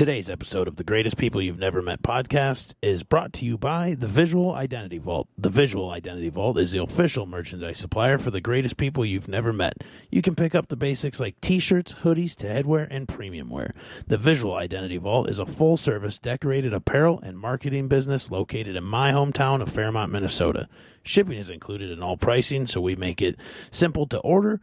Today's episode of the Greatest People You've Never Met podcast is brought to you by the Visual Identity Vault. The Visual Identity Vault is the official merchandise supplier for the greatest people you've never met. You can pick up the basics like t shirts, hoodies, to headwear, and premium wear. The Visual Identity Vault is a full service decorated apparel and marketing business located in my hometown of Fairmont, Minnesota. Shipping is included in all pricing, so we make it simple to order,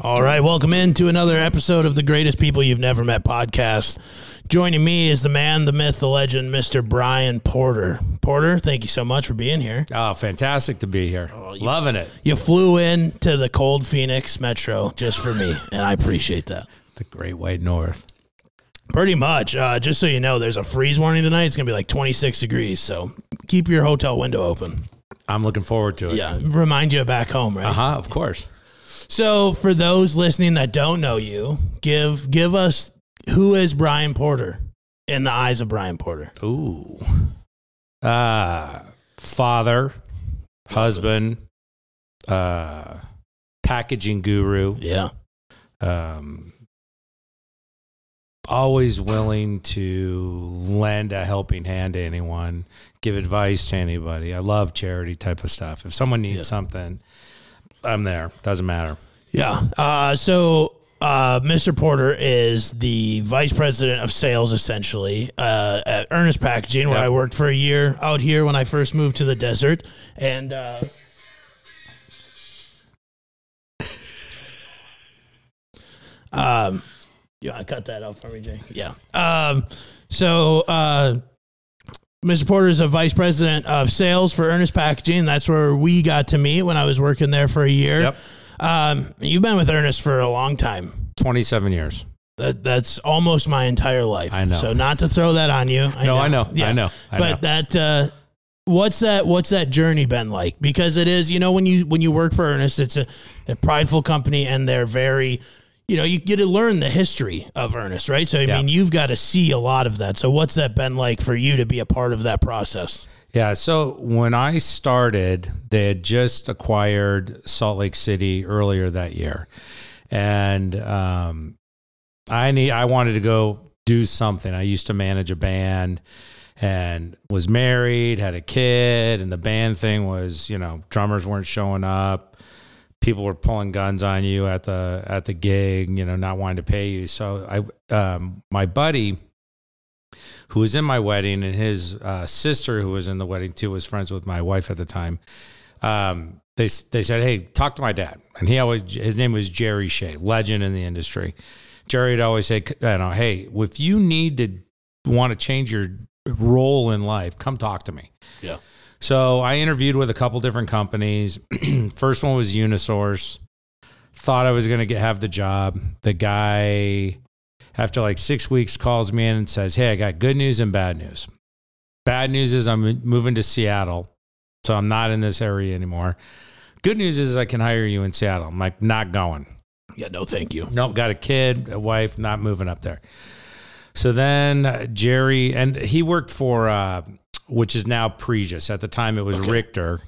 All right, welcome into another episode of the Greatest People You've Never Met podcast. Joining me is the man, the myth, the legend, Mr. Brian Porter. Porter, thank you so much for being here. Oh, fantastic to be here. you- Loving it. You flew in to the cold Phoenix Metro just for me, and I appreciate that. The great white north. Pretty much. Uh, just so you know, there's a freeze warning tonight. It's going to be like 26 degrees, so keep your hotel window open. I'm looking forward to it. Yeah, remind you of back home, right? Uh huh. Of course. So, for those listening that don't know you, give give us who is Brian Porter in the eyes of Brian Porter. Ooh. Uh, father, husband, uh, packaging guru. Yeah, Um, always willing to lend a helping hand to anyone, give advice to anybody. I love charity type of stuff. If someone needs Yeah. something, I'm there. Doesn't matter. yeah. Uh, so, uh, Mr. Porter is the vice president of sales, essentially, uh, at Ernest Packaging, where Yep. I worked for a year out here when I first moved to the desert, and. Uh, Um, want to cut that out for me, Jay? Yeah. Um, so, uh, Mr. Porter is a vice president of sales for Ernest Packaging. That's where we got to meet when I was working there for a year. Yep. Um, you've been with Ernest for a long time. 27 years. That, that's almost my entire life. I know. So not to throw that on you. I No, I know. I know. I but know. that uh, what's that what's that journey been like? Because it is, you know, when you when you work for Ernest, it's a, a prideful company and they're very you know, you get to learn the history of Ernest, right? So I Yeah. mean, you've got to see a lot of that. So what's that been like for you to be a part of that process? Yeah. So when I started, they had just acquired Salt Lake City earlier that year, and um, I need I wanted to go do something. I used to manage a band and was married, had a kid, and the band thing was you know drummers weren't showing up. People were pulling guns on you at the at the gig, you know, not wanting to pay you. So I, um, my buddy, who was in my wedding, and his uh, sister, who was in the wedding too, was friends with my wife at the time. Um, they they said, "Hey, talk to my dad," and he always his name was Jerry Shea, legend in the industry. Jerry would always say, "You know, hey, if you need to want to change your role in life, come talk to me." Yeah. So I interviewed with a couple different companies. First one was Unisource. Thought I was going to have the job. The guy, after like six weeks, calls me in and says, "Hey, I got good news and bad news. Bad news is I'm moving to Seattle, so I'm not in this area anymore. Good news is I can hire you in Seattle. I'm like, not going. Yeah, no, thank you. Nope, got a kid, a wife, not moving up there. So then uh, Jerry, and he worked for, uh, which is now Pregis. At the time, it was Okay. Richter.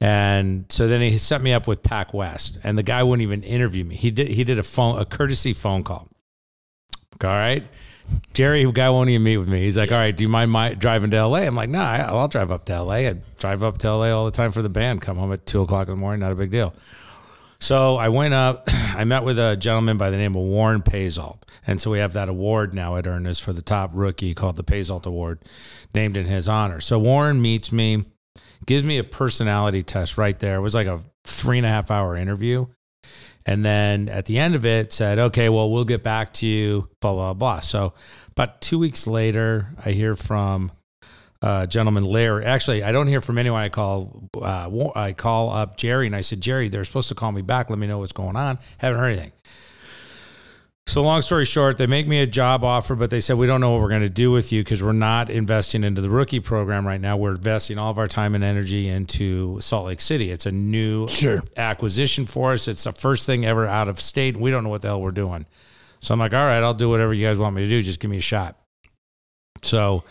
And so then he set me up with Pac West, and the guy wouldn't even interview me. He did. He did a phone, a courtesy phone call. All right, Jerry, the guy won't even meet with me. He's like, "All right, do you mind my driving to LA?" I'm like, "Nah, I- I'll drive up to LA. I drive up to LA all the time for the band. Come home at two o'clock in the morning, not a big deal." So I went up. I met with a gentleman by the name of Warren Payzalt, and so we have that award now at Ernest for the top rookie called the Payzalt Award, named in his honor. So Warren meets me, gives me a personality test right there. It was like a three and a half hour interview, and then at the end of it said, "Okay, well we'll get back to you." Blah blah blah. So about two weeks later, I hear from uh, gentleman Larry. Actually, I don't hear from anyone. I call uh, I call up Jerry and I said, Jerry, they're supposed to call me back. Let me know what's going on. Haven't heard anything. So long story short, they make me a job offer, but they said we don't know what we're going to do with you because we're not investing into the rookie program right now. We're investing all of our time and energy into Salt Lake City. It's a new Sure. acquisition for us. It's the first thing ever out of state. We don't know what the hell we're doing. So I'm like, all right, I'll do whatever you guys want me to do. Just give me a shot. So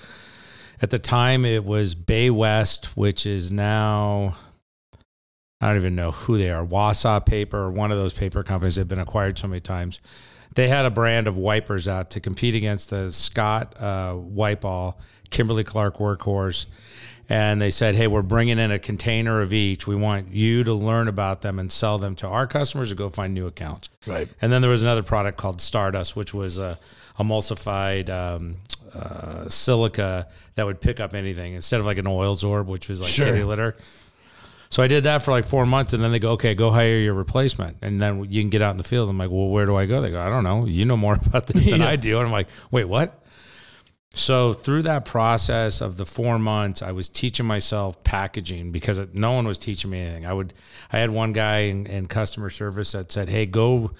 at the time, it was Bay West, which is now, I don't even know who they are, Wausau Paper, one of those paper companies that have been acquired so many times. They had a brand of wipers out to compete against the Scott uh, WypAll, Kimberly Clark Workhorse. And they said, hey, we're bringing in a container of each. We want you to learn about them and sell them to our customers or go find new accounts. Right. And then there was another product called Stardust, which was a emulsified um, uh, silica that would pick up anything instead of like an oil zorb, which was like Sure. kitty litter. So I did that for like four months, and then they go, "Okay, go hire your replacement," and then you can get out in the field. I'm like, "Well, where do I go?" They go, "I don't know. You know more about this than Yeah. I do." And I'm like, "Wait, what?" So through that process of the four months, I was teaching myself packaging because no one was teaching me anything. I would, I had one guy in, in customer service that said, "Hey, go,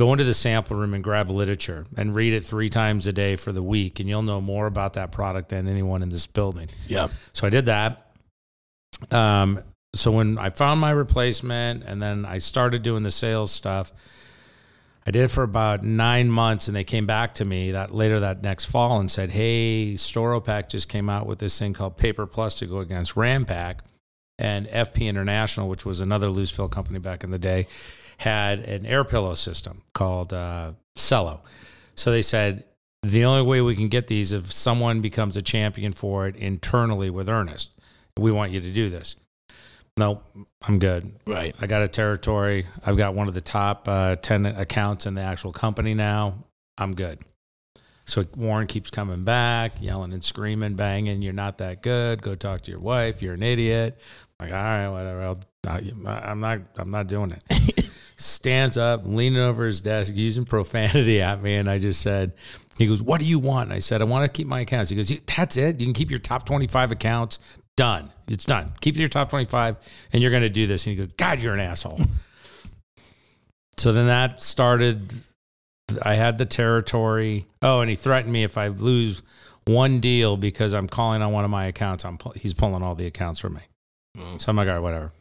go into the sample room and grab literature and read it three times a day for the week, and you'll know more about that product than anyone in this building." Yeah. So I did that. Um, so when I found my replacement and then I started doing the sales stuff, I did it for about nine months, and they came back to me that later that next fall and said, "Hey, Storopack just came out with this thing called Paper Plus to go against Ranpak, and FP International, which was another loose fill company back in the day, had an air pillow system called uh, Cello. So they said the only way we can get these if someone becomes a champion for it internally with Ernest. We want you to do this. Nope, I'm good. Right. I got a territory. I've got one of the top uh, 10 accounts in the actual company now. I'm good. So Warren keeps coming back, yelling and screaming, banging. You're not that good. Go talk to your wife. You're an idiot. I'm like, all right, whatever. I'll, I, I'm not. I'm not doing it. Stands up, leaning over his desk, using profanity at me, and I just said, "He goes, what do you want?" And I said, "I want to keep my accounts." He goes, "That's it. You can keep your top 25 accounts. Done. It's done. Keep your top 25, and you're going to do this." And he goes, "God, you're an asshole." so then that started I had the territory. Oh, and he threatened me if I lose one deal because I'm calling on one of my accounts, I'm he's pulling all the accounts from me. Mm. So I'm like, all right, whatever.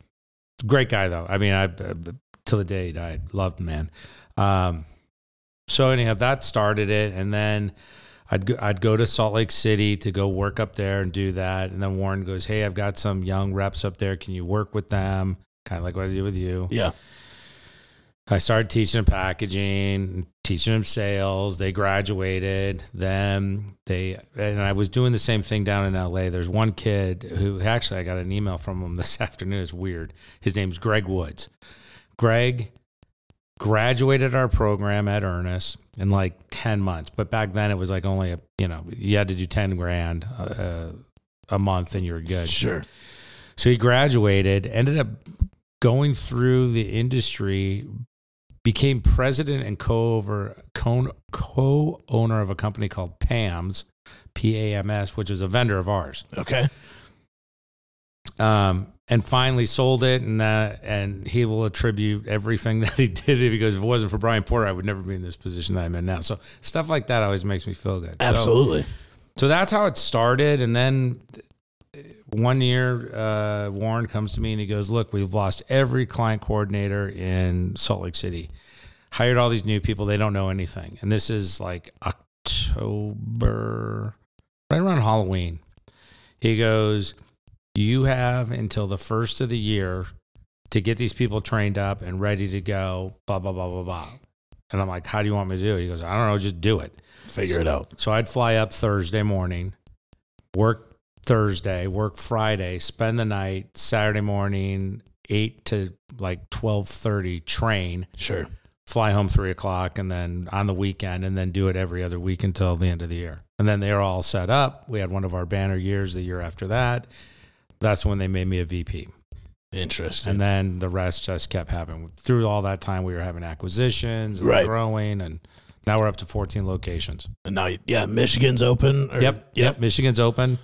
Great guy though. I mean, I uh, till the day he died, loved man. Um, so anyhow, that started it, and then I'd go, I'd go to Salt Lake City to go work up there and do that, and then Warren goes, "Hey, I've got some young reps up there. Can you work with them?" Kind of like what I did with you. Yeah. I started teaching them packaging, teaching them sales. They graduated. Then they, and I was doing the same thing down in LA. There's one kid who actually I got an email from him this afternoon. It's weird. His name's Greg Woods. Greg graduated our program at Ernest in like 10 months. But back then it was like only a, you know, you had to do 10 grand uh, a month and you were good. Sure. So he graduated, ended up going through the industry, became president and co-over co- co-owner of a company called PAMS, P A M S, which is a vendor of ours. Okay. Um, and finally sold it, and uh, and he will attribute everything that he did because if it wasn't for Brian Porter, I would never be in this position that I'm in now. So stuff like that always makes me feel good. So- Absolutely. so that's how it started. And then one year, uh, Warren comes to me and he goes, Look, we've lost every client coordinator in Salt Lake City. Hired all these new people. They don't know anything. And this is like October, right around Halloween. He goes, You have until the first of the year to get these people trained up and ready to go, blah, blah, blah, blah, blah. And I'm like, How do you want me to do it? He goes, I don't know, just do it. Figure it out. So I'd fly up Thursday morning, work Thursday, work Friday, spend the night, Saturday morning, eight to like twelve thirty, train, Sure. fly home three o'clock, and then on the weekend, and then do it every other week until the end of the year. And then they are all set up. We had one of our banner years the year after that. That's when they made me a VP. Interesting. And then the rest just kept happening. Through all that time, we were having acquisitions and Right. growing, and now we're up to 14 locations. And now, yeah, Michigan's open. or- Yep. Yep. Michigan's open.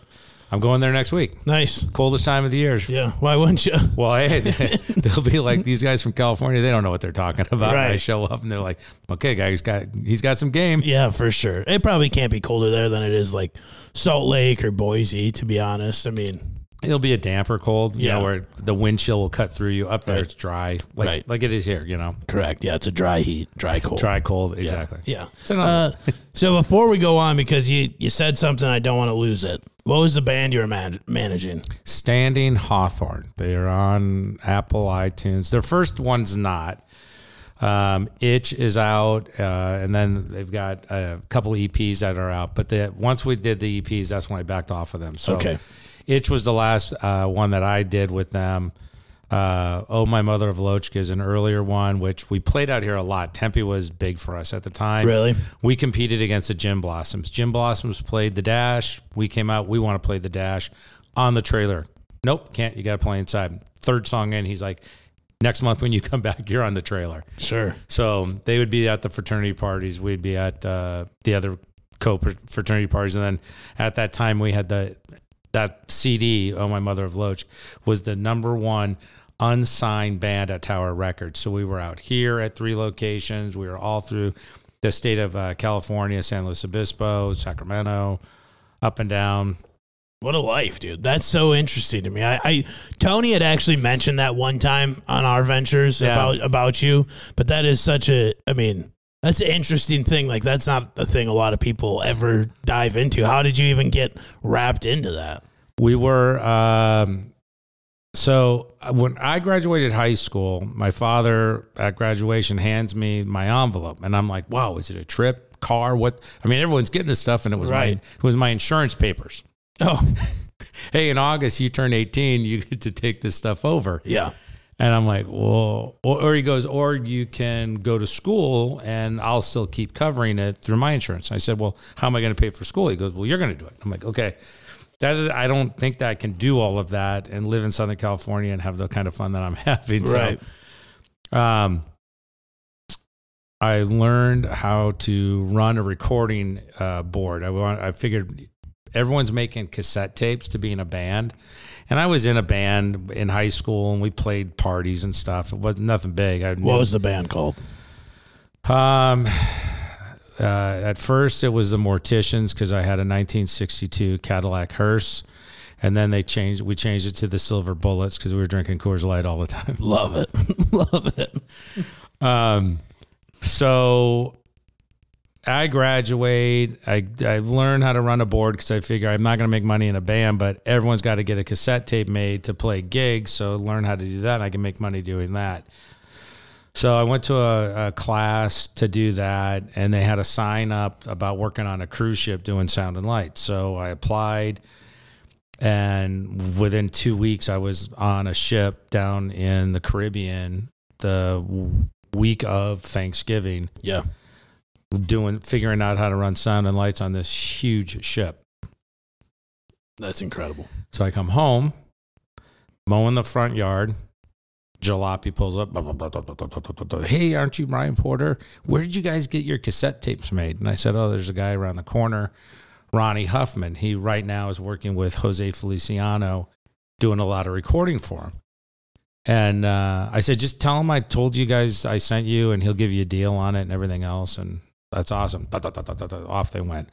I'm going there next week. Nice. Coldest time of the year. Yeah. Why wouldn't you? Well, hey, they'll be like these guys from California. They don't know what they're talking about. And I show up and they're like, "Okay, guy, he's got he's got some game." Yeah, for sure. It probably can't be colder there than it is like Salt Lake or Boise, to be honest. I mean, It'll be a damper cold, you Yeah. know, where the wind chill will cut through you. Up there, Right. it's dry, like Right. like it is here. You know, Correct. Yeah, it's a dry heat, dry cold. dry cold, exactly. Yeah. Another- Uh, so before we go on, because you you said something, I don't want to lose it. What was the band you were man- managing? Standing Hawthorne. They are on Apple iTunes. Their first one's not. Um, Itch is out, uh, and then they've got a couple EPs that are out. But the, once we did the EPs, that's when I backed off of them. So Okay. Itch was the last uh, one that I did with them. Uh, oh, my mother of Lochka is an earlier one, which we played out here a lot. Tempe was big for us at the time. Really? We competed against the Gin Blossoms. Gin Blossoms played the dash. We came out. We want to play the dash on the trailer. Nope, can't. You got to play inside. Third song in, he's like, next month when you come back, you're on the trailer. Sure. So they would be at the fraternity parties. We'd be at uh, the other co fraternity parties, and then at that time we had the that CD. Oh, my mother of Loach was the number one unsigned band at Tower Records. So we were out here at three locations. We were all through the state of uh, California, San Luis Obispo, Sacramento, up and down. What a life, dude. That's so interesting to me. I, I Tony had actually mentioned that one time on our ventures Yeah. about about you, but that is such a I mean, that's an interesting thing. Like that's not a thing a lot of people ever dive into. How did you even get wrapped into that? We were um, so uh, when I graduated high school, my father at graduation hands me my envelope, and I'm like, "Wow, is it a trip, car? What?" I mean, everyone's getting this stuff, and it was Right. my it was my insurance papers. Oh, Hey, in August you turn 18, you get to take this stuff over. yeah. And I'm like, well, or, or he goes, or you can go to school and I'll still keep covering it through my insurance. I said, well, how am I going to pay for school? He goes, well, you're going to do it. I'm like, okay. That is, I don't think that I can do all of that and live in Southern California and have the kind of fun that I'm having. Right. So, um, I learned how to run a recording uh, board. I want, I figured everyone's making cassette tapes to be in a band. And I was in a band in high school and we played parties and stuff. It wasn't nothing big. I What was the band called? um, uh, at first, it was the Morticians because I had a 1962 Cadillac hearse, and then they changed. We changed it to the Silver Bullets because we were drinking Coors Light all the time. Love it. Love it. Um, so I graduate. I I learn how to run a board because I figure I'm not going to make money in a band, but everyone's got to get a cassette tape made to play gigs. So learn how to do that. And I can make money doing that. So I went to a, a class to do that, and they had a sign up about working on a cruise ship doing sound and light. So I applied, and within two weeks, I was on a ship down in the Caribbean the week of Thanksgiving, Yeah doing figuring out how to run sound and lights on this huge ship. That's incredible. So I come home, mowing the front yard. Jalopy pulls up. Hey, aren't you Brian Porter? Where did you guys get your cassette tapes made? And I said, Oh, there's a guy around the corner, Ronnie Huffman. He right now is working with Jose Feliciano, doing a lot of recording for him. And uh, I said, just tell him I told you guys I sent you, and he'll give you a deal on it and everything else. And that's awesome. Da, da, da. Off they went.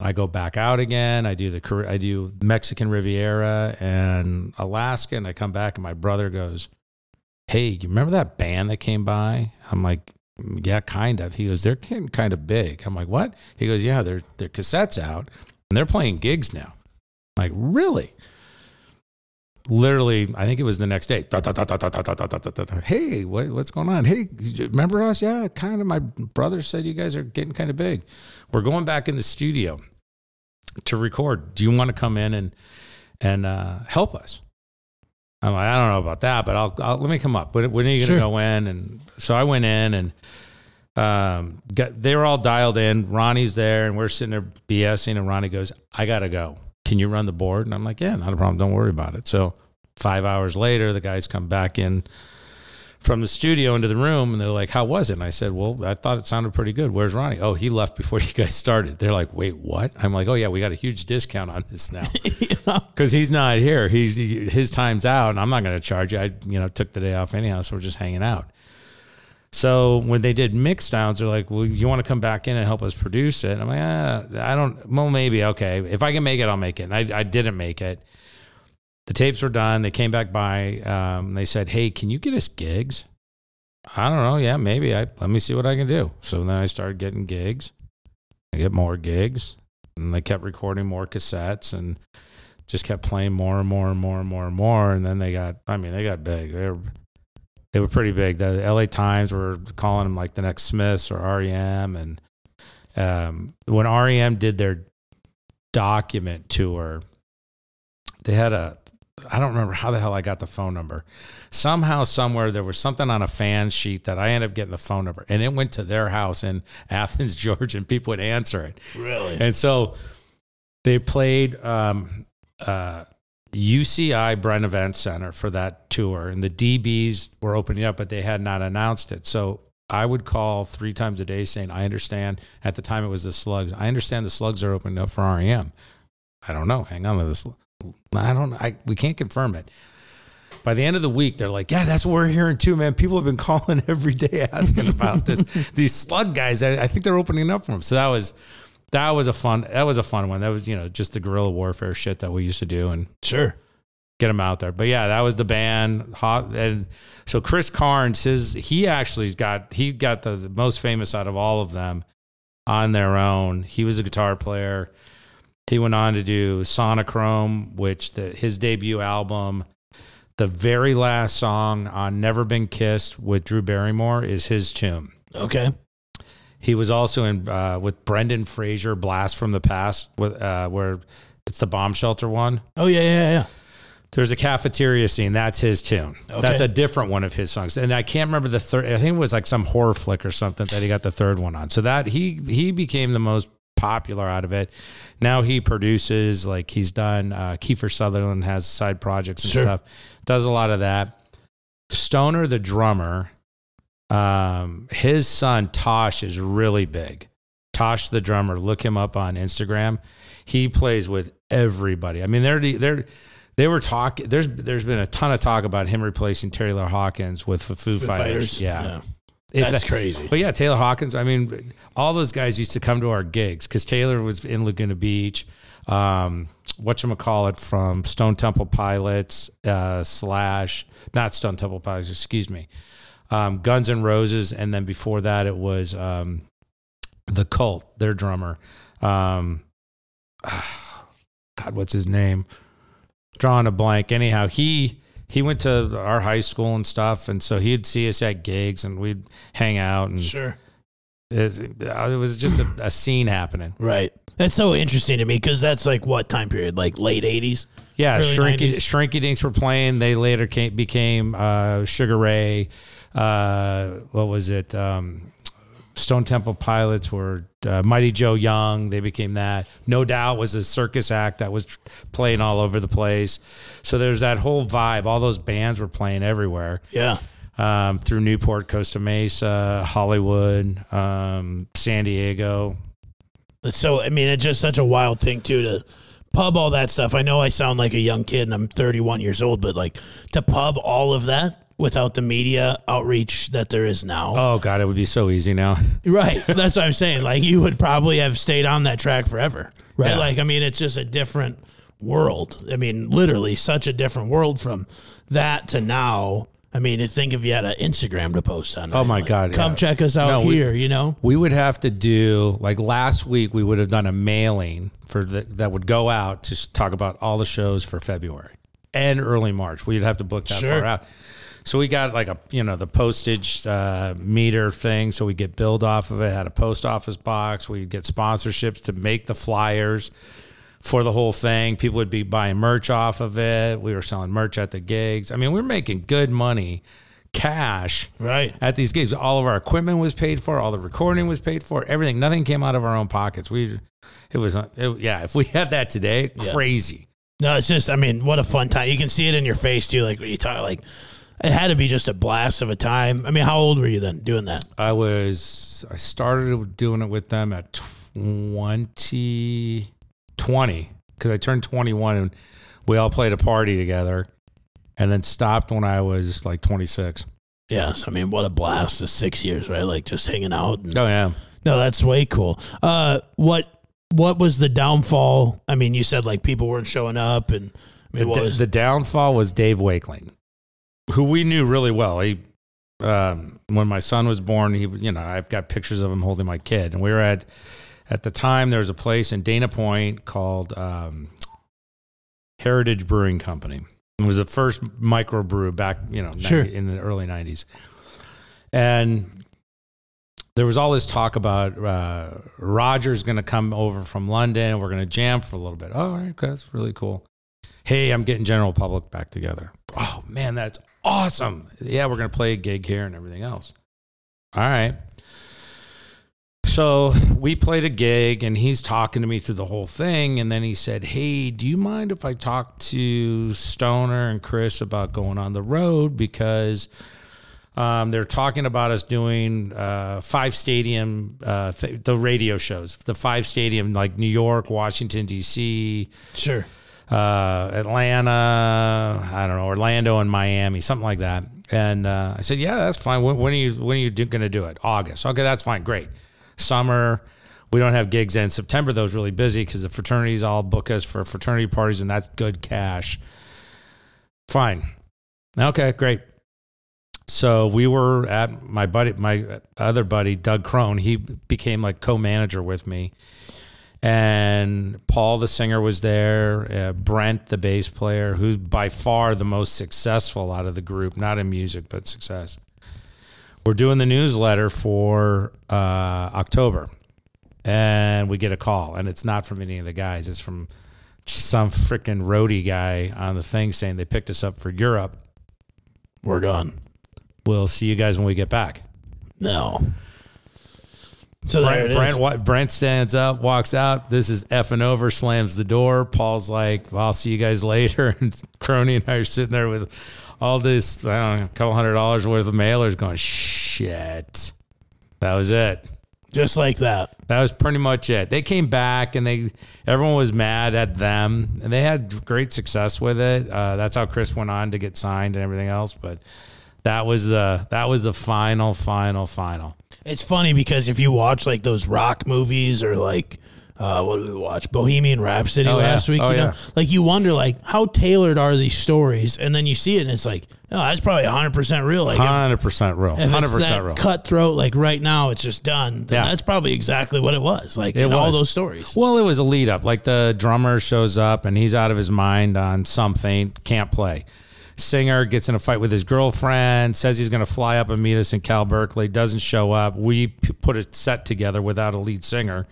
I go back out again. I do the I do Mexican Riviera and Alaska, and I come back, and my brother goes, "Hey, you remember that band that came by?" I'm like, "Yeah, kind of." He goes, "They're getting kind of big." I'm like, "What?" He goes, "Yeah, their their cassettes out, and they're playing gigs now." I'm like, really? literally, I think it was the next day. Hey, what's going on? Hey, remember us? Yeah, kind of. My brother said you guys are getting kind of big. We're going back in the studio to record. Do you want to come in and and uh, help us? I'm like, I don't know about that, but I'll, I'll let me come up. When, when are you going to sure. go in? And so I went in and um, got, they were all dialed in. Ronnie's there, and we're sitting there BSing, and Ronnie goes, "I gotta go." Can you run the board?" And I'm like, "Yeah, not a problem. Don't worry about it." So five hours later, the guys come back in from the studio into the room and they're like, How was it? And I said, Well, I thought it sounded pretty good. Where's Ronnie? Oh, he left before you guys started. They're like, Wait, what? I'm like, Oh, yeah, we got a huge discount on this now because he's not here. He's his time's out and I'm not going to charge you. I, you know, took the day off anyhow. So we're just hanging out. So when they did mix downs, they're like, "Well, you want to come back in and help us produce it?" I'm like, ah, "I don't. Well, maybe okay. If I can make it, I'll make it." And I, I didn't make it. the tapes were done. They came back by. Um, they said, "Hey, can you get us gigs?" I don't know. Yeah, maybe. I let me see what I can do. So then I started getting gigs. I get more gigs, and they kept recording more cassettes and just kept playing more and more and more and more and more. And then they got. I mean, they got big. They were they were pretty big. The L.A. Times were calling them like the next Smiths or REM. And um, when REM did their document tour, they had a I don't remember how the hell I got the phone number. Somehow, somewhere, there was something on a fan sheet that I ended up getting the phone number, and it went to their house in Athens, Georgia, and people would answer it. Really? And so they played um, uh, UCI Bren Event Center for that tour, and the DBs were opening up, but they had not announced it. So I would call three times a day saying, I understand. At the time, it was the slugs. I understand the slugs are opening up for REM. I don't know. Hang on to this. I don't. I we can't confirm it. By the end of the week, they're like, "Yeah, that's what we're hearing too, man. People have been calling every day asking about this. These slug guys, I, I think they're opening up for them." So that was that was a fun that was a fun one. That was you know just the guerrilla warfare shit that we used to do and Sure. get them out there. But yeah, that was the band. Hot and so Chris Carnes, his he actually got he got the, the most famous out of all of them on their own. He was a guitar player. He went on to do Sonochrome, which the, his debut album, the very last song on Never Been Kissed with Drew Barrymore is his tune. Okay. He was also in uh, with Brendan Fraser, Blast from the Past, with uh, where it's the bomb shelter one. Oh yeah, yeah, yeah. There's a cafeteria scene. That's his tune. Okay. That's a different one of his songs. And I can't remember the third. I think it was like some horror flick or something that he got the third one on. So that he he became the most popular out of it. Now he produces like he's done. Uh, Kiefer Sutherland has side projects and Sure. stuff. Does a lot of that. Stoner, the drummer, um, his son Tosh is really big. Tosh, the drummer, look him up on Instagram. He plays with everybody. I mean, they're they're they were talking. There's there's been a ton of talk about him replacing Taylor Hawkins with the Foo, Foo Fighters. Yeah, If That's that- crazy. But yeah, Taylor Hawkins. I mean, all those guys used to come to our gigs because Taylor was in Laguna Beach. Um, what you call it from Stone Temple Pilots uh, slash not Stone Temple Pilots. Excuse me, um, Guns and Roses, and then before that it was um, the Cult. Their drummer. Um, God, what's his name? Drawing a blank. Anyhow, he he went to our high school and stuff, and so he'd see us at gigs, and we'd hang out, and Sure. it was just a, a scene happening. Right. That's so interesting to me because that's like what time period? Like late eighties. Yeah, Shrinky Shrinky Dinks were playing. They later came, became uh, Sugar Ray. Uh, what was it? Um, Stone Temple Pilots were uh, Mighty Joe Young. They became that. No Doubt was a circus act that was playing all over the place. So there's that whole vibe. All those bands were playing everywhere. Yeah. um, through Newport, Costa Mesa, Hollywood, um, San Diego. So I mean, it's just such a wild thing too to pub all that stuff. I know I sound like a young kid and I'm 31 years old, but like to pub all of that without the media outreach that there is now. Oh God, it would be so easy now. Right. That's what I'm saying. Like you would probably have stayed on that track forever. Right. Yeah. Like I mean, it's just a different world. I mean, literally such a different world from that to now. I mean, think if you had an Instagram to post on. Oh, my Like, God, Come yeah. check us out No, we- here. you know. We would have to do like last week. We would have done a mailing for the, that would go out to talk about all the shows for February and early March. We'd have to book that Sure. far out. So we got like a you know the postage uh, meter thing, so we get billed off of it. Had a post office box. We get sponsorships to make the flyers for the whole thing. People would be buying merch off of it. We were selling merch at the gigs. I mean, we were making good money, cash Right. at these gigs. All of our equipment was paid for. All the recording was paid for. Everything. Nothing came out of our own pockets. We, it was, it, yeah. If we had that today, Yeah. crazy. No, it's just. I mean, what a fun time. You can see it in your face too. Like when you talk, like it had to be just a blast of a time. I mean, how old were you then doing that? I was, I started doing it with them at 20, 20 because I turned 21 and we all played a party together and then stopped when I was like 26. Yes. I mean, what a blast! The six years, right? Like just hanging out. And, Oh, yeah. No, that's way cool. Uh, what what was the downfall? I mean, you said like people weren't showing up, and I mean, the, the downfall was Dave Wakeling, who we knew really well. He, um, when my son was born, he, you know, I've got pictures of him holding my kid, and we were at, at the time there was a place in Dana Point called um, Heritage Brewing Company. It was the first microbrew back, you know, Sure. in the early '90s, and there was all this talk about uh, Roger's going to come over from London. and We're going to jam for a little bit. Oh, all right, okay, that's really cool. Hey, I'm getting general public back together. Oh man, that's awesome. Yeah, we're going to play a gig here and everything else. All right. So we played a gig and he's talking to me through the whole thing. And then he said, Hey, do you mind if I talk to Stoner and Chris about going on the road? Because um, they're talking about us doing uh, five stadium, uh, th- the radio shows, the five stadium, like New York, Washington, D.C., sure. Uh, Atlanta, I don't know, Orlando and Miami, something like that. And uh, I said, yeah, that's fine. When, when are you when are you going to do it? August. Okay, that's fine. Great. Summer. We don't have gigs in September. Those really busy because the fraternities all book us for fraternity parties, and that's good cash. Fine. Okay, great. So we were at my buddy, my other buddy, Doug Crone. He became like co-manager with me and Paul the singer was there, uh, Brent the bass player, who's by far the most successful out of the group, not in music but success. We're doing the newsletter for uh, October, and we get a call, and it's not from any of the guys; it's from some freaking roadie guy on the thing saying they picked us up for Europe. We're gone. We'll see you guys when we get back. No. So Brent, Brent, Brent stands up, walks out. This is effing over, slams the door. Paul's like, well, I'll see you guys later. And Crony and I are sitting there with all this, I don't know, a couple hundred dollars worth of mailers going, shit. That was it. Just like that. That was pretty much it. They came back and they, everyone was mad at them and they had great success with it. Uh, that's how Chris went on to get signed and everything else. But that was the, that was the final, final, final. It's funny because if you watch like those rock movies or like uh, what did we watch? Bohemian Rhapsody Oh, yeah. last week. Oh, you know, yeah. like you wonder like how tailored are these stories, and then you see it and it's like, oh, that's probably hundred percent real. Like Hundred percent real. Hundred percent real. cutthroat, like right now, it's just done. Yeah. that's probably exactly what it was. Like It in all those stories. Well, it was a lead up. Like the drummer shows up and he's out of his mind on something, can't play. Singer gets in a fight with his girlfriend, says he's going to fly up and meet us in Cal Berkeley, doesn't show up. We p- put a set together without a lead singer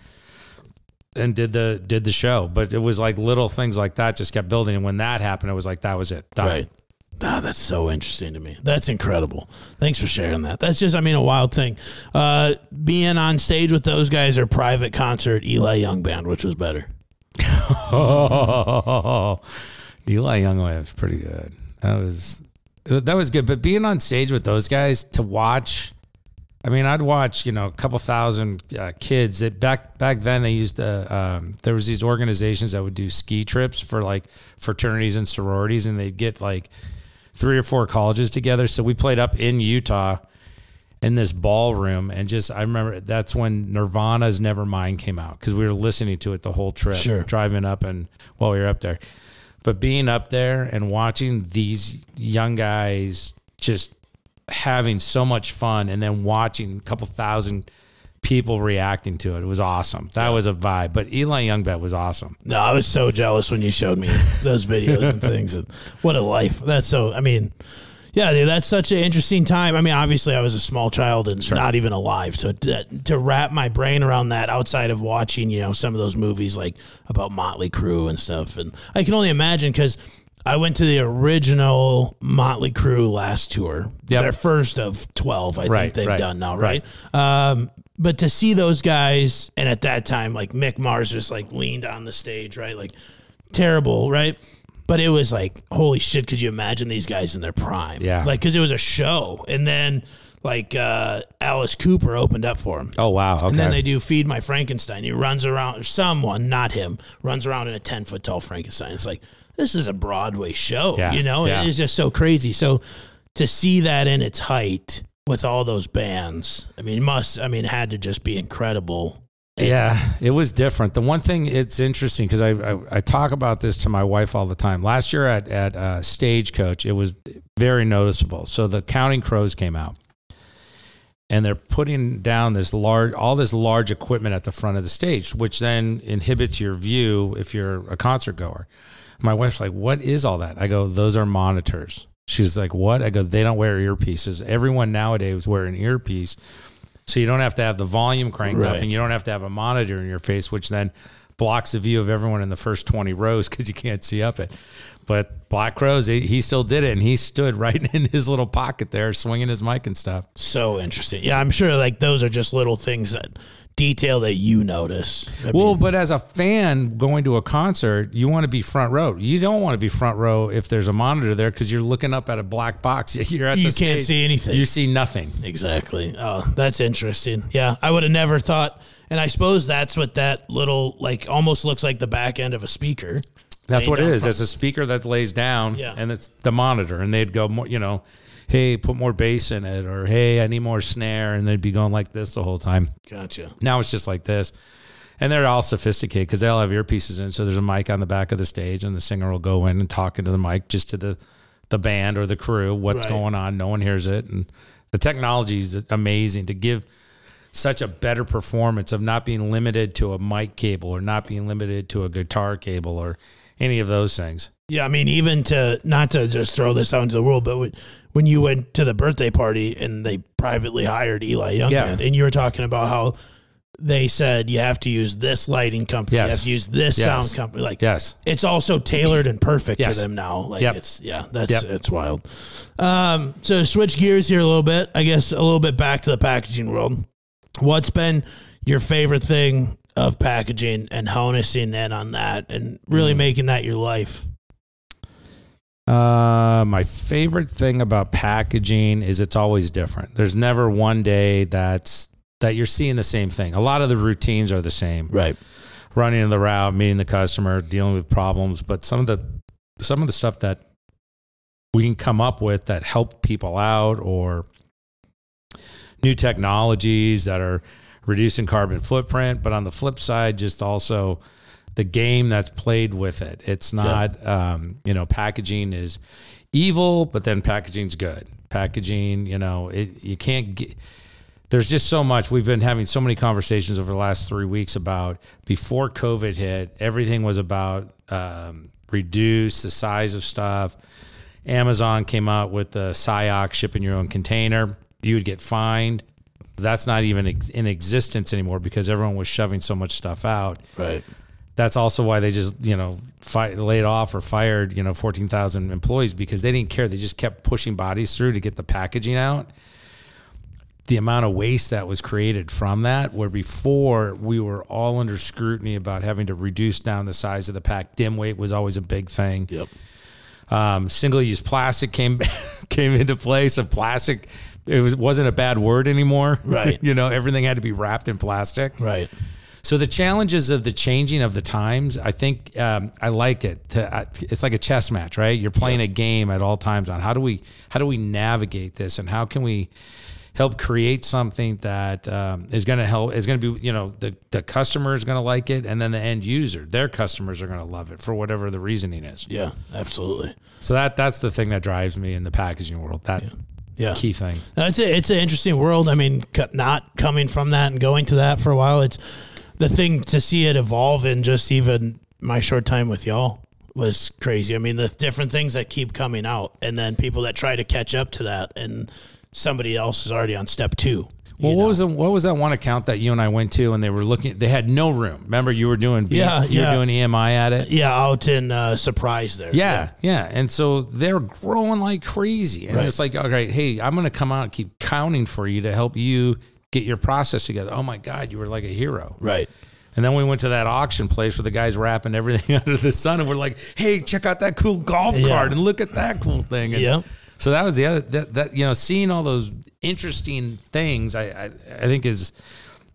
and did the did the show. But it was like little things like that just kept building. And when that happened, it was like that was it. Done. Right. Ah, that's so interesting to me. That's incredible. Thanks for sharing that. That's just, I mean, a wild thing. Uh, being on stage with those guys or private concert, Eli Young Band, which was better. Oh, Eli Young was pretty good. That was that was good. But being on stage with those guys to watch, I mean, I'd watch you know a couple thousand uh, kids that back back then they used to. Um, there was these organizations that would do ski trips for like fraternities and sororities, and they'd get like three or four colleges together. So we played up in Utah in this ballroom and just I remember that's when Nirvana's Nevermind came out because we were listening to it the whole trip Sure. driving up and while we were up there but being up there and watching these young guys just having so much fun and then watching a couple thousand people reacting to it it was awesome that was a vibe but Eli Young Band was awesome No, I was so jealous when you showed me those videos and things. And what a life. That's so, I mean, yeah, dude, that's such an interesting time. I mean, obviously, I was a small child and not even alive. So to, to wrap my brain around that outside of watching, you know, some of those movies like about Motley Crue and stuff. And I can only imagine because I went to the original Motley Crue last tour, Yep. their first of 12, I Right, think they've right, done now, right? Um, but to see those guys, and at that time, like Mick Mars just like leaned on the stage, right? Like terrible, right? But it was like, holy shit, could you imagine these guys in their prime? Yeah. Like, cause it was a show. And then like uh, Alice Cooper opened up for him. oh wow okay And then they do Feed My Frankenstein. He runs around, someone, not him, runs around in a 10 foot tall Frankenstein. It's like, this is a Broadway show, Yeah, you know? yeah. It's just so crazy. So to see that in its height with all those bands, I mean, must, I mean, had to just be incredible. Yeah, it was different. The one thing it's interesting because I, I I talk about this to my wife all the time. Last year at at uh, Stagecoach, it was very noticeable. So the Counting Crows came out, and they're putting down this large all this large equipment at the front of the stage, which then inhibits your view if you're a concert goer. My wife's like, "What is all that?" I go, "Those are monitors." She's like, "What?" I go, "They don't wear earpieces. Everyone nowadays wear an earpiece." So you don't have to have the volume cranked up and you don't have to have a monitor in your face, which then blocks the view of everyone in the first 20 rows because you can't see up it. But Black Crows, he, he still did it and he stood right in his little pocket there swinging his mic and stuff. So interesting. Yeah, I'm sure like those are just little things that detail that you notice. I Well, mean, but as a fan going to a concert, you want to be front row. You don't want to be front row if there's a monitor there because you're looking up at a black box. You're at You the can't stage. see anything. You see nothing. exactly. Oh, that's interesting. Yeah, I would have never thought. And I suppose that's what that little like almost looks like the back end of a speaker. That's what it is. It's a speaker that lays down, Yeah. and it's the monitor, and they'd go more, you know, hey, put more bass in it, or hey, I need more snare, and they'd be going like this the whole time. Gotcha. Now it's just like this, and they're all sophisticated because they all have earpieces in. So there's a mic on the back of the stage, and the singer will go in and talk into the mic just to the the band or the crew what's Right. going on. No one hears it, and the technology is amazing to give such a better performance of not being limited to a mic cable or not being limited to a guitar cable or any of those things. Yeah, I mean, even to not to just throw this out into the world, but when, when you went to the birthday party and they privately hired Eli Young Band, Yeah. and you were talking about how they said you have to use this lighting company, you Yes. have to use this Yes. sound company, like Yes. it's also tailored and perfect Yes. to them now. Like Yep. it's yeah, that's Yep. it's wild. Um, so switch gears here a little bit. I guess a little bit back to the packaging world. What's been your favorite thing of packaging and harnessing in on that and really Mm. making that your life? Uh, my favorite thing about packaging is it's always different. There's never one day that's that you're seeing the same thing. A lot of the routines are the same. Right. Running the route, meeting the customer, dealing with problems, but some of the some of the stuff that we can come up with that help people out or new technologies that are reducing carbon footprint, but on the flip side just also the game that's played with it. It's not, um, you know, packaging is evil, but then packaging's good. Packaging, you know, it, you can't get. There's just so much. We've been having so many conversations over the last three weeks about before COVID hit, everything was about um, reduce the size of stuff. Amazon came out with the SIOC shipping your own container. You would get fined. That's not even ex- in existence anymore because everyone was shoving so much stuff out Right. that's also why they just you know fi- laid off or fired you know 14,000 employees because they didn't care they just kept pushing bodies through to get the packaging out the amount of waste that was created from that where before we were all under scrutiny about having to reduce down the size of the pack dim weight was always a big thing Yep. um, single-use plastic came came into place of plastic it was wasn't a bad word anymore Right. you know everything had to be wrapped in plastic Right. so the challenges of the changing of the times, I think um, I like it. To, uh, it's like a chess match, right? You're playing a game at all times on how do we how do we navigate this and how can we help create something that um, is going to help is going to be you know the the customer is going to like it and then the end user their customers are going to love it for whatever the reasoning is. Yeah. Absolutely. So that that's the thing that drives me in the packaging world. That Yeah. Key thing. No, It's a, it's an interesting world. I mean, not coming from that and going to that for a while, it's the thing to see it evolve in just even my short time with y'all was crazy. I mean, the different things that keep coming out, and then people that try to catch up to that, and somebody else is already on step two. Well, what know? was the, what was that one account that you and I went to and they were looking? They had no room. Remember, you were doing V- Yeah, you yeah. were doing EMI at it. Yeah, out in uh, Surprise there. Yeah, yeah. And so they're growing like crazy. And Right. it's like, all right, hey, I'm going to come out and keep counting for you to help you get your process together. Oh my God, you were like a hero. Right. And then we went to that auction place where the guys were wrapping everything under the sun, and we're like, "Hey, check out that cool golf Yeah. cart, and look at that cool thing." And Yep. So that was the other that, that you know, seeing all those interesting things, I I, I think is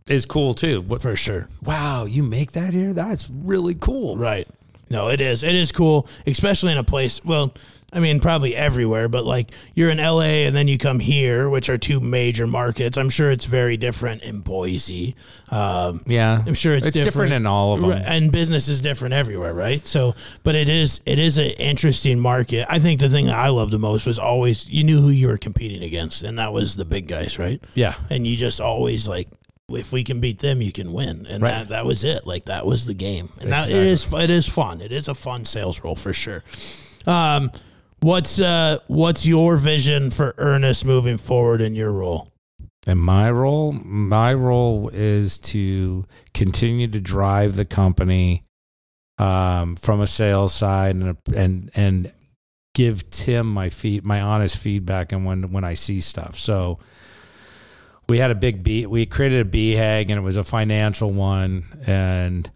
is cool too. But For sure. wow, you make that here? That's really cool. Right. No, it is. It is cool, especially in a place. Well, I mean, probably everywhere, but like you're in LA and then you come here, which are two major markets. I'm sure it's very different in Boise. Um, Yeah, I'm sure it's, different. in all of them. And business is different everywhere, right? So, but it is it is an interesting market. I think the thing that I loved the most was always you knew who you were competing against, and that was the big guys, right? Yeah, And you just always like, if we can beat them, you can win, and Right. that that was it. Like that was the game, and that, it Exactly. is it is fun. It is a fun sales role for sure. Um, what's uh what's your vision for Ernest moving forward in your role? And my role, my role is to continue to drive the company um, from a sales side and and and give Tim my feed my honest feedback and when when I see stuff. So we had a big B we created a BHAG and it was a financial one and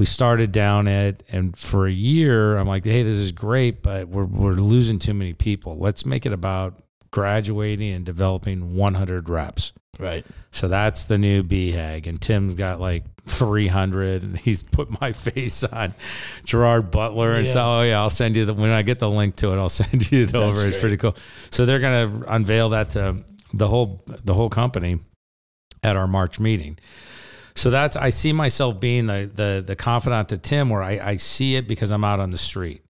we started down it and for a year I'm like, hey, this is great, but we're we're losing too many people. Let's make it about graduating and developing 100 reps. Right. So that's the new BHAG. And Tim's got like 300 and he's put my face on Gerard Butler. And so, Yeah. oh, yeah, I'll send you the, when I get the link to it, I'll send you it over. It's great. pretty cool. So they're going to unveil that to the whole, the whole company at our March meeting. So that's, I see myself being the, the, the confidant to Tim where I, I see it because I'm out on the street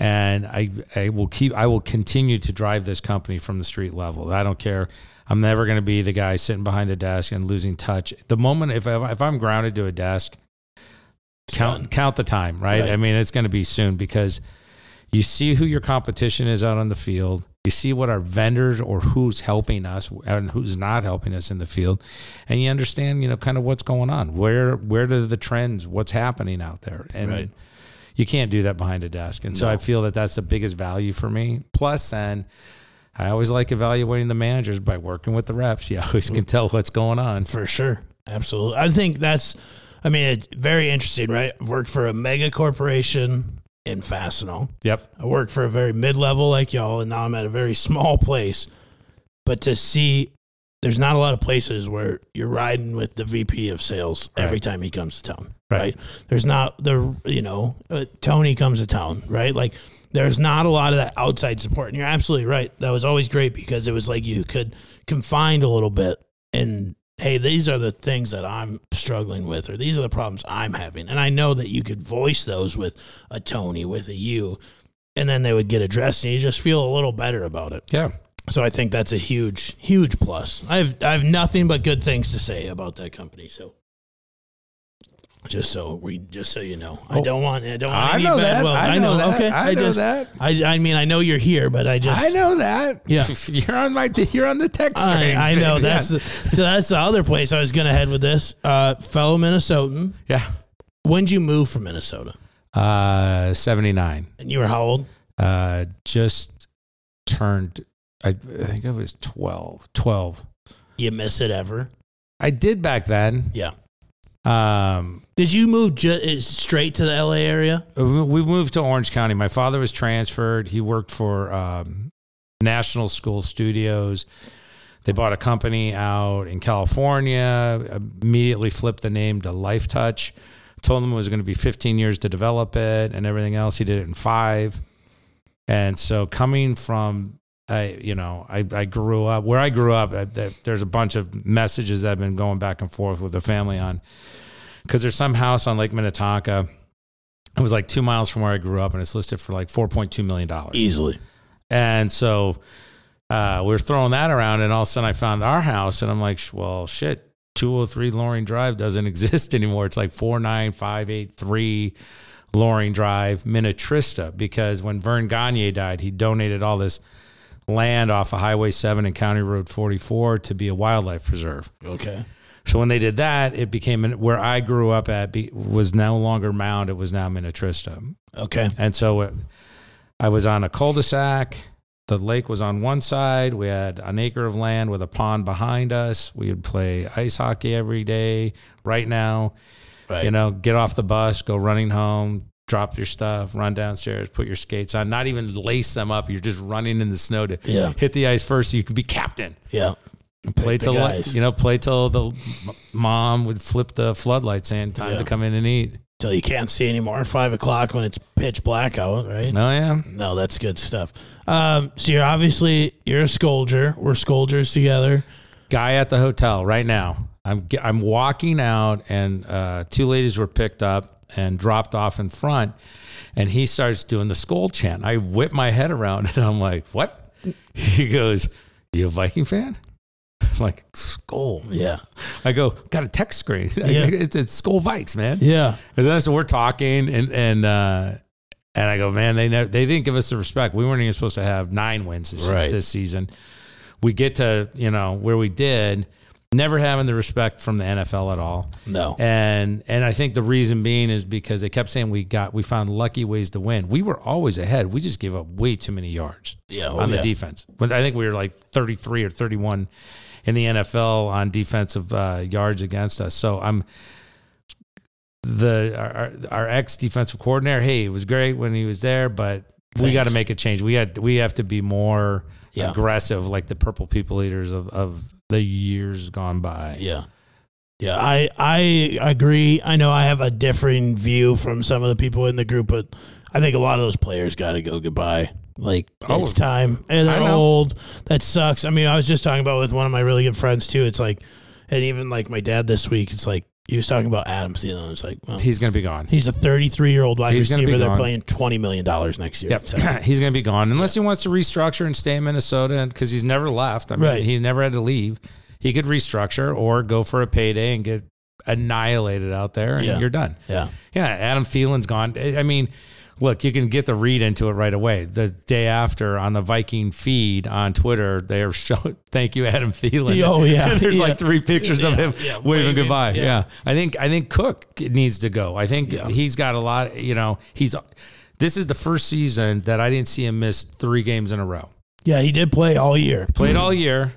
and I, I will keep I will continue to drive this company from the street level. I don't care. I'm never going to be the guy sitting behind a desk and losing touch. The moment if I, if I'm grounded to a desk, count count the time, right? Right. I mean, it's going to be soon because you see who your competition is out on the field. You see what our vendors or who's helping us and who's not helping us in the field, and you understand, you know, kind of what's going on. Where where do the trends? What's happening out there? And Right. you can't do that behind a desk. And so No. I feel that that's the biggest value for me. Plus, then I always like evaluating the managers by working with the reps. You always can tell what's going on. For sure. Absolutely. I think that's, I mean, it's very interesting, right? I've worked for a mega corporation in Fastenal. Yep. I worked for a very mid level like y'all, and now I'm at a very small place. But to see, there's not a lot of places where you're riding with the VP of sales every time he comes to town, Right. right? There's not the, you know, uh, Tony comes to town, right? Like, there's not a lot of that outside support. And you're absolutely right. That was always great because it was like you could confine a little bit and hey, these are the things that I'm struggling with, or these are the problems I'm having. And I know that you could voice those with a Tony, with a you, and then they would get addressed and you just feel a little better about it. Yeah. So I think that's a huge, huge plus. I have I have nothing but good things to say about that company. So just so we just so you know. I Oh. don't want I don't want I any know bad that. will. I know that. Okay. I know just, that. I I mean I know you're here, but I just I know that. Yeah. You're on my you're on the text I, strings. I know baby. that's the, so that's the other place I was gonna head with this. Uh, fellow Minnesotan. yeah. When'd you move from Minnesota? Uh 79. And you were how old? Uh just turned I, I think I was 12. 12. You miss it ever? I did back then. Yeah. Um Did you move ju- straight to the LA area? we moved to Orange County. My father was transferred. He worked for um, National School Studios. They bought a company out in California. Immediately flipped the name to Lifetouch. Told them it was going to be 15 years to develop it and everything else. He did it in five. And so coming from, I you know, I, I grew up where I grew up. th- There's a bunch of messages that have been going back and forth with the family on because there's some house on Lake Minnetonka. It was like two miles from where I grew up, and it's listed for like four point two million dollars. Easily. And so uh, we are throwing that around, and all of a sudden I found our house, and I'm like, well, shit. 203 Loring Drive doesn't exist anymore. It's like 49583 Loring Drive, Minnetrista, because when Verne Gagne died, he donated all this land off of Highway 7 and County Road 44 to be a wildlife preserve. Okay. So when they did that, it became where I grew up at be, was no longer Mound. It was now Minnetrista. Okay. And so it, I was on a cul-de-sac. The lake was on one side. We had an acre of land with a pond behind us. We would play ice hockey every day. Right now, Right. you know, get off the bus, go running home, drop your stuff, run downstairs, put your skates on, not even lace them up. You're just running in the snow to Yeah. hit the ice first so you can be captain. Yeah. Play the till guys. you know, play till the mom would flip the floodlights saying time Yeah. to come in and eat. till you can't see anymore. Five o'clock when it's pitch black out, right? Oh yeah. No, that's good stuff. Um, so you're obviously you're a Scolger. We're Scolgers together. Guy at the hotel right now. I'm I'm walking out, and uh, two ladies were picked up and dropped off in front, and he starts doing the Skol chant. I whip my head around, and I'm like, "What?" He goes, "You a Viking fan?" I'm like, "Skol." Yeah, I go, "Got a text screen. Yeah. it's, it's Skol Vikes, man." yeah, And then so we're talking, and and uh, and I go, man, they never, they didn't give us the respect. We weren't even supposed to have nine wins this, Right. this season. We get to you know where we did, never having the respect from the NFL at all. no, And and I think the reason being is because they kept saying we got we found lucky ways to win. We were always ahead. We just gave up way too many yards yeah, oh, on the yeah. defense. But I think we were like 33 or 31 in the NFL on defensive uh, yards against us. So I'm the our, our- ex defensive coordinator. Hey, it was great when he was there, but we got to make a change. We had we have to be more Yeah. aggressive, like the purple people eaters of of the years gone by. Yeah. Yeah, I I agree. I know I have a differing view from some of the people in the group, but I think a lot of those players got to go goodbye. Like Oh, it's time, and they're old. That sucks. I mean, I was just talking about with one of my really good friends too. It's like, and even like my dad this week. It's like he was talking about Adam Thielen. It's like, well, He's going to be gone. he's a 33 year old wide He's receiver. They're playing 20 million dollars next year. Yep, So, he's going to be gone unless he wants to restructure and stay in Minnesota because he's never left. I mean, Right. he never had to leave. He could restructure or go for a payday and get annihilated out there, and Yeah. you're done. yeah, Yeah, Adam Thielen's gone. I I mean, look, you can get the read into it right away. The day after on the Viking feed on Twitter, they are showing, thank you, Adam Thielen. Oh, yeah. There's Yeah. like three pictures of Yeah, him yeah, waving, waving, goodbye. yeah. Yeah. I think, I think Cook needs to go. I think Yeah. he's got a lot, you know, he's, this is the first season that I didn't see him miss three games in a row. yeah. He did play all year. Played all year,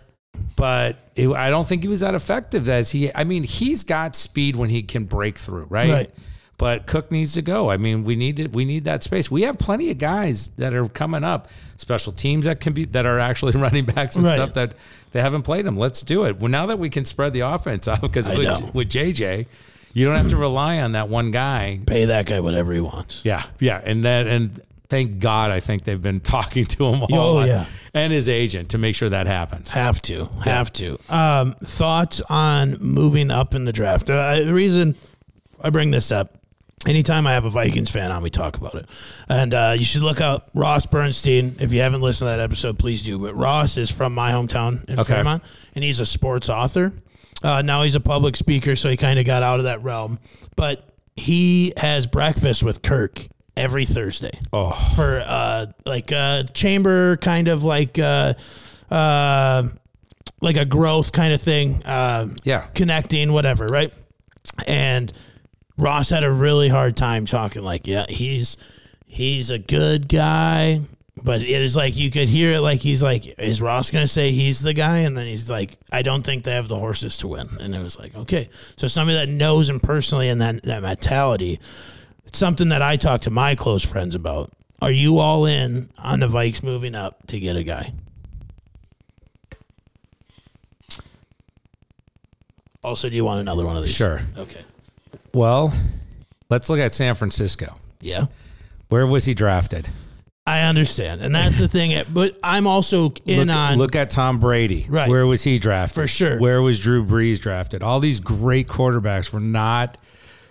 but it, I don't think he was that effective as he. I mean, he's got speed when he can break through, right? Right. But Cook needs to go. I mean, we need it. We need that space. We have plenty of guys that are coming up, special teams that can be that are actually running backs and Right. stuff that they haven't played them. Let's do it. Well, now that we can spread the offense out, because I know. with, with JJ, you don't have to rely on that one guy Pay that guy whatever he wants. yeah, yeah, and that and thank God I think they've been talking to him all Oh, yeah. and his agent to make sure that happens. Have to, have to. Um, thoughts on moving up in the draft? Uh, the reason I bring this up, anytime I have a Vikings fan on, we talk about it. And uh, you should look up Ross Bernstein. If you haven't listened to that episode, please do. But Ross is from my hometown in Okay. Fairmont, and he's a sports author. Uh, now he's a public speaker, so he kind of got out of that realm. But he has breakfast with Kirk every Thursday Oh, for uh like a chamber kind of like uh uh like a growth kind of thing uh yeah, connecting whatever right and ross had a really hard time talking like yeah he's he's a good guy but it is like you could hear it like he's like is ross gonna say he's the guy and then he's like i don't think they have the horses to win and it was like okay so somebody that knows him personally and that that mentality it's something that I talk to my close friends about. Are you all in on the Vikes moving up to get a guy? Also, do you want another one of these? sure. Okay. Well, let's look at San Francisco. Yeah. Where was he drafted? I understand. And that's the thing. Eh, but I'm also in look, on. look at Tom Brady. Right. Where was he drafted? For sure. Where was Drew Brees drafted? All these great quarterbacks were not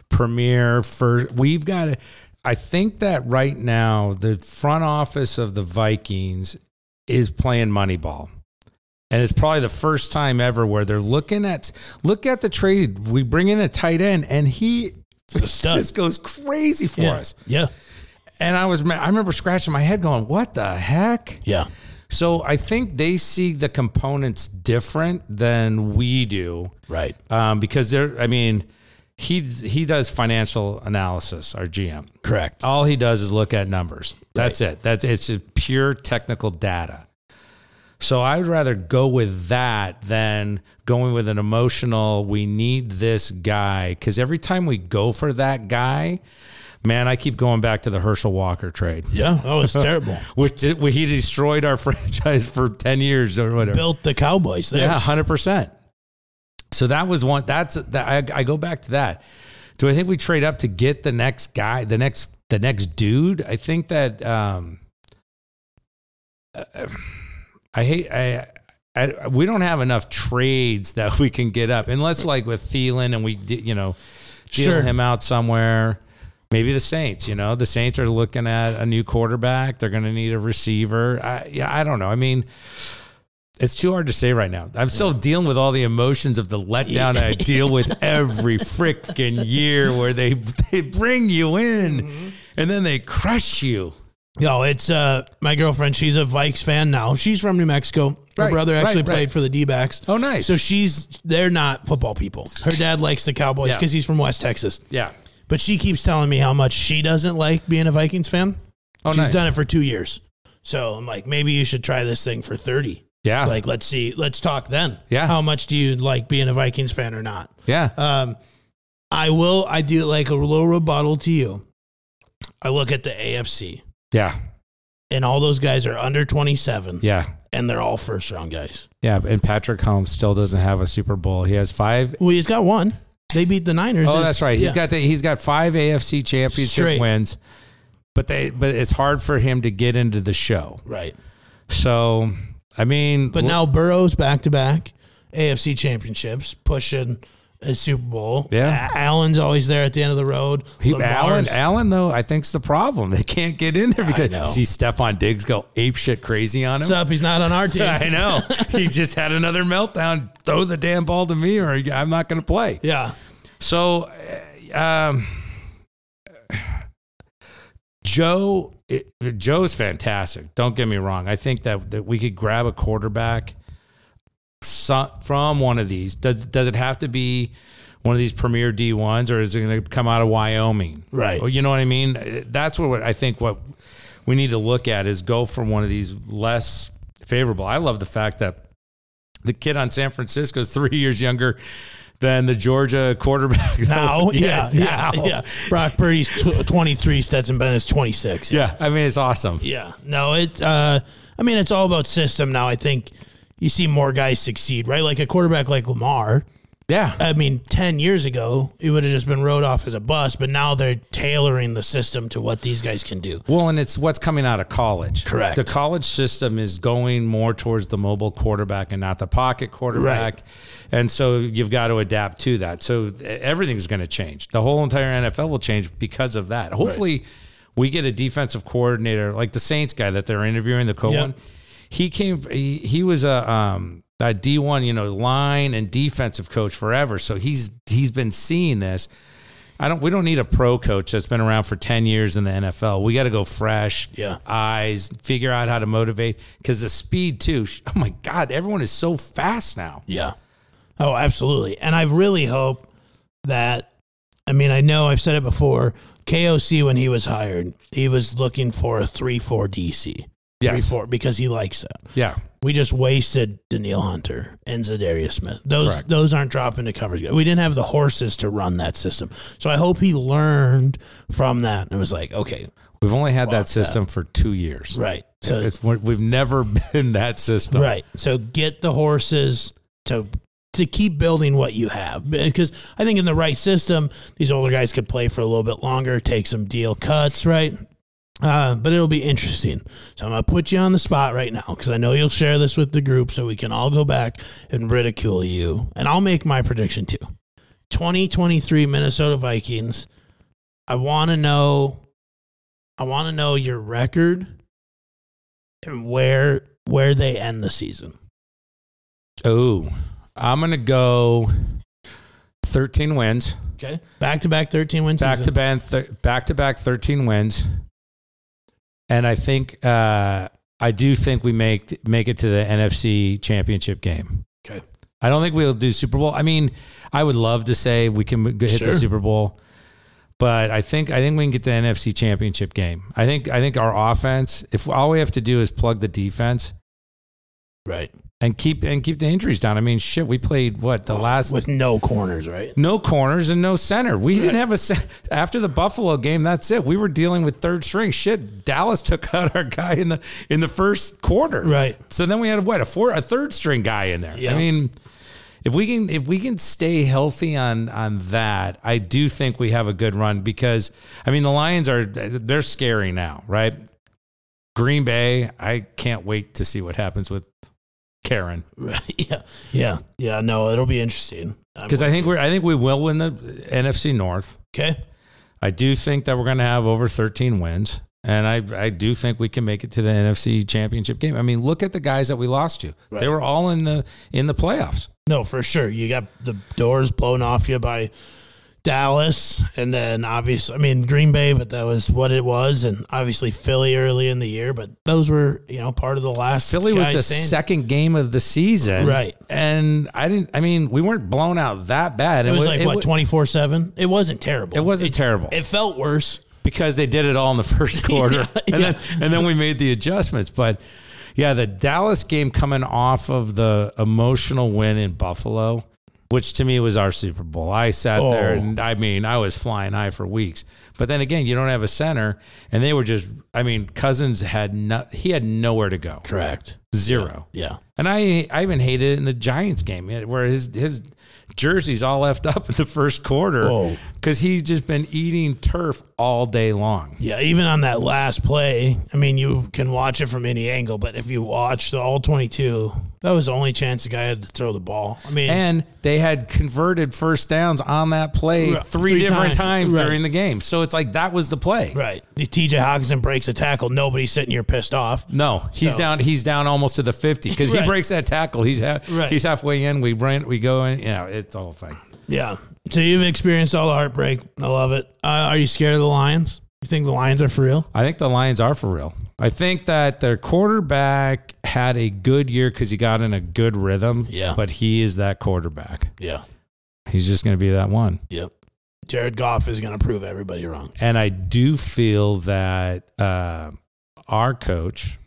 premier for we've got to I think that right now the front office of the Vikings is playing Moneyball. And it's probably the first time ever where they're looking at look at the trade. We bring in a tight end and he just goes crazy for yeah. us. Yeah. And I was I remember scratching my head going, "What the heck?" Yeah. So I think they see the components different than we do, Right. um, because they're. I mean, he he does financial analysis. Our GM, Correct. all he does is look at numbers. That's it. That's it's just pure technical data. So I would rather go with that than going with an emotional. We need this guy because every time we go for that guy, man, I keep going back to the Herschel Walker trade. Yeah. that was terrible. Which he destroyed our franchise for ten years or whatever. Built the Cowboys. yeah, hundred percent. So that was one. That's that. I, I go back to that. Do I think we trade up to get the next guy, the next the next dude? I think that um, uh, I hate I, I we don't have enough trades that we can get up unless like with Thielen and we you know deal Sure. him out somewhere. Maybe the Saints, you know, the Saints are looking at a new quarterback. They're going to need a receiver. I, yeah, I don't know. I mean, it's too hard to say right now. I'm still dealing with all the emotions of the letdown I deal with every freaking year where they they bring you in mm-hmm. and then they crush you. No, it's uh my girlfriend. She's a Vikes fan now. She's from New Mexico. Her Right, brother actually right, right. played for the D backs. Oh, nice. So she's they're not football people. Her dad likes the Cowboys Yeah. because he's from West Texas. Yeah. But she keeps telling me how much she doesn't like being a Vikings fan. Oh, She's nice. done it for two years. So I'm like, maybe you should try this thing for 30. Yeah. Like, let's see, let's talk then. Yeah. How much do you like being a Vikings fan or not? yeah. Um, I will, I do like a little rebuttal to you. I look at the AFC Yeah. and all those guys are under 27 Yeah. and they're all first round guys. Yeah. And Patrick Mahomes still doesn't have a Super Bowl. He has five. Well, he's got one. They beat the Niners. Oh, It's- that's right. He's yeah. got the, he's got five AFC championship Straight. wins. But they but it's hard for him to get into the show. right. So I mean But now Burrow's back to back AFC championships, pushing a Super Bowl. Yeah. A- Allen's always there at the end of the road. He, Allen, Allen, though, I think's the problem. They can't get in there because see Stefon Diggs go ape shit crazy on him. What's up? He's not on our team. I know. he just had another meltdown. Throw the damn ball to me, or I'm not going to play. Yeah. So, uh, um, Joe, it, Joe's fantastic. Don't get me wrong. I think that, that we could grab a quarterback so, from one of these. Does does it have to be one of these premier D ones, or is it going to come out of Wyoming? Right. Or, you know what I mean? That's what I think. What we need to look at is go from one of these less favorable. I love the fact that the kid on San Francisco is three years younger than the Georgia quarterback. Now, Yes, yeah, now. yeah, yeah. Brock Purdy's tw- 23, Stetson Bennett's 26. Yeah, I mean it's awesome. Yeah. No, it uh I mean it's all about system now. I think you see more guys succeed, right? Like a quarterback like Lamar. Yeah, I mean, 10 years ago, it would have just been rode off as a bus, but now they're tailoring the system to what these guys can do. Well, and it's what's coming out of college. Correct. The college system is going more towards the mobile quarterback and not the pocket quarterback. Right. And so you've got to adapt to that. So everything's going to change. The whole entire NFL will change because of that. Hopefully, we get a defensive coordinator like the Saints guy that they're interviewing, the co Yep. One. He came. He, he was a um, a D one, you know, line and defensive coach forever. So he's he's been seeing this. I don't. We don't need a pro coach that's been around for ten years in the NFL. We got to go fresh, Yeah. eyes, figure out how to motivate because the speed too. Oh my God, everyone is so fast now. Yeah. Oh, absolutely. And I really hope that, I mean, I know I've said it before. KOC, when he was hired, he was looking for a 3 4 DC. Yes. 3 4 because he likes that. Yeah, We just wasted Danielle Hunter and Za'Darius Smith. Those Correct. those aren't dropping to coverage. We didn't have the horses to run that system. So I hope he learned from that and was like, okay, we've only had that system for two years. right. So It's we've never been that system. Right. So get the horses to to keep building what you have because I think in the right system, these older guys could play for a little bit longer, take some deal cuts, right? Uh, but it'll be interesting. So I'm gonna put you on the spot right now because I know you'll share this with the group, so we can all go back and ridicule you, and I'll make my prediction too. 2023 Minnesota Vikings. I want to know. I want to know your record and where where they end the season. Oh, I'm gonna go. Thirteen wins. Okay. Back to back 13 wins. back to back, back to back, thirteen wins, and I think uh, I do think we make make it to the NFC Championship game. Okay. I don't think we'll do Super Bowl. I mean, I would love to say we can hit Sure. the Super Bowl, but I think I think we can get the NFC Championship game. I think I think our offense, if all we have to do is plug the defense Right. And keep and keep the injuries down. I mean, shit, we played what the last With no corners, right? no corners and no center. We didn't have a after the Buffalo game. That's it. We were dealing with third string. Shit, Dallas took out our guy in the in the first quarter. Right. So then we had what a four a third string guy in there. Yeah. I mean, if we can if we can stay healthy on on that, I do think we have a good run because I mean the Lions are they're scary now, right? Green Bay, I can't wait to see what happens with Karen yeah, yeah, yeah. No, it'll be interesting. Because I think we're I think we will win the NFC North. okay. I do think that we're going to have over 13 wins. And I, I do think we can make it to the NFC championship game. I mean, look at the guys that we lost to. They were all in the in the playoffs. No, for sure. You got the doors blown off you by Dallas, and then obviously, I mean Green Bay, but that was what it was, and obviously Philly early in the year. But those were you know part of the last. Philly was the second game of the season, Right. And I didn't. I mean, we weren't blown out that bad. It was like what twenty four seven. It wasn't terrible. It wasn't terrible It felt worse. because they did it all in the first quarter, Yeah, and yeah. then and then we made the adjustments. But yeah, the Dallas game coming off of the emotional win in Buffalo, which to me was our Super Bowl. I sat there Oh. and I mean, I was flying high for weeks. But then again, you don't have a center, and they were just. I mean, Cousins had no, he had nowhere to go, Correct. zero. Yeah. And I I even hated it in the Giants game where his his jersey's all left up in the first quarter because he's just been eating turf all day long. Yeah, even on that last play, I mean, you can watch it from any angle, but if you watch the all 22, that was the only chance the guy had to throw the ball. I mean, And they had converted first downs on that play Right, three, three different times, times, right. during the game. So it's like that was the play. right. TJ Hockenson breaks a tackle. Nobody's sitting here pissed off. No, he's So- down. He's down almost to the fifty because he breaks that tackle. He's ha- Right. he's halfway in. We run. We go in. You know, it's whole thing. Yeah. So you've experienced all the heartbreak. I love it. Uh, are you scared of the Lions? You think the Lions are for real? I think the Lions are for real. I think that their quarterback had a good year because he got in a good rhythm. Yeah. But he is that quarterback. Yeah. He's just going to be that one. Yep. Jared Goff is going to prove everybody wrong. And I do feel that uh, our coach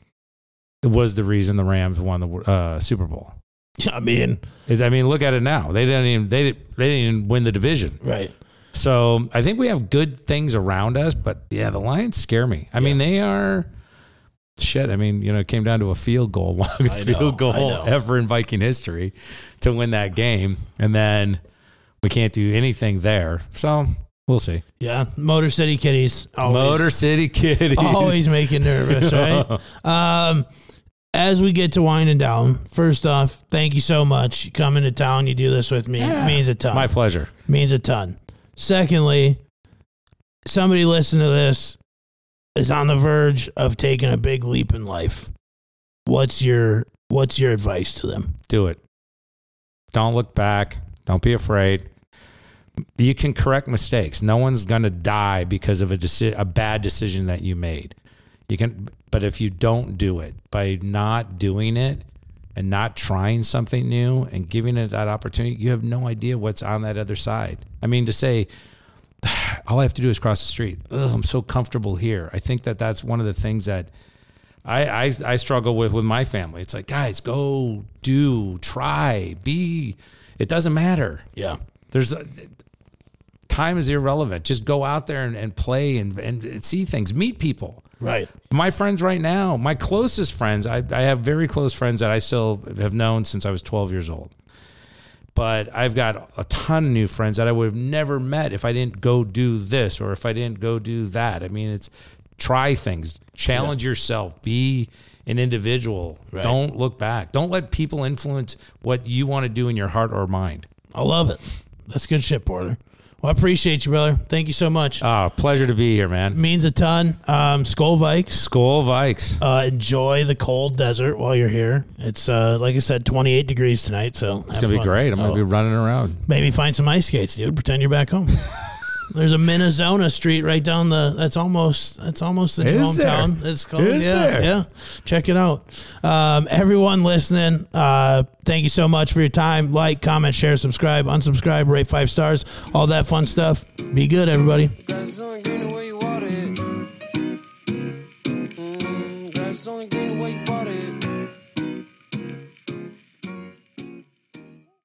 was the reason the Rams won the uh, Super Bowl. I mean, I mean, look at it now. They didn't even they didn't, they didn't even win the division. right. So I think we have good things around us, but yeah, the Lions scare me. I mean, they are shit. I mean, you know, it came down to a field goal, longest know, field goal ever in Viking history to win that game, and then we can't do anything there. So we'll see. Yeah. Motor City Kitties. Always, Motor City Kitties. Always make you nervous, right? Um, as we get to winding down, first off, thank you so much. You come into town, you do this with me. Yeah. It means a ton. My pleasure. means a ton. Secondly, somebody listening to this is on the verge of taking a big leap in life. What's your what's your advice to them? Do it. Don't look back. Don't be afraid. You can correct mistakes. No one's going to die because of a deci- a bad decision that you made. You can but if you don't do it by not doing it and not trying something new and giving it that opportunity, you have no idea what's on that other side. I mean to say all I have to do is cross the street. Ugh, I'm so comfortable here. I think that that's one of the things that I, I I struggle with with my family. It's like, guys, go do, try, be. It doesn't matter. Yeah. There's uh, time is irrelevant. Just go out there and, and play and, and see things, meet people. Right. My friends right now, my closest friends, I, I have very close friends that I still have known since I was 12 years old. But I've got a ton of new friends that I would have never met if I didn't go do this or if I didn't go do that. I mean, it's try things, challenge yourself, be an individual. Right. Don't look back. Don't let people influence what you want to do in your heart or mind. I love it. That's good shit, Porter. Well, I appreciate you, brother. Thank you so much. Ah, pleasure to be here, man. means a ton. Um, Skol Vikes. Skol Vikes. Uh, enjoy the cold desert while you're here. It's uh, like I said, 28 degrees tonight, so It's gonna be great. I'm gonna be running around. maybe find some ice skates, dude. Pretend you're back home. There's a Minnesota street right down the. That's almost. That's almost the new Is there? hometown. It's called. Is yeah, there? yeah. Check it out. Um, everyone listening, uh, thank you so much for your time. Like, comment, share, subscribe, unsubscribe, rate five stars, all that fun stuff. Be good, everybody. Grass only green the way you water it. Mm, grass only green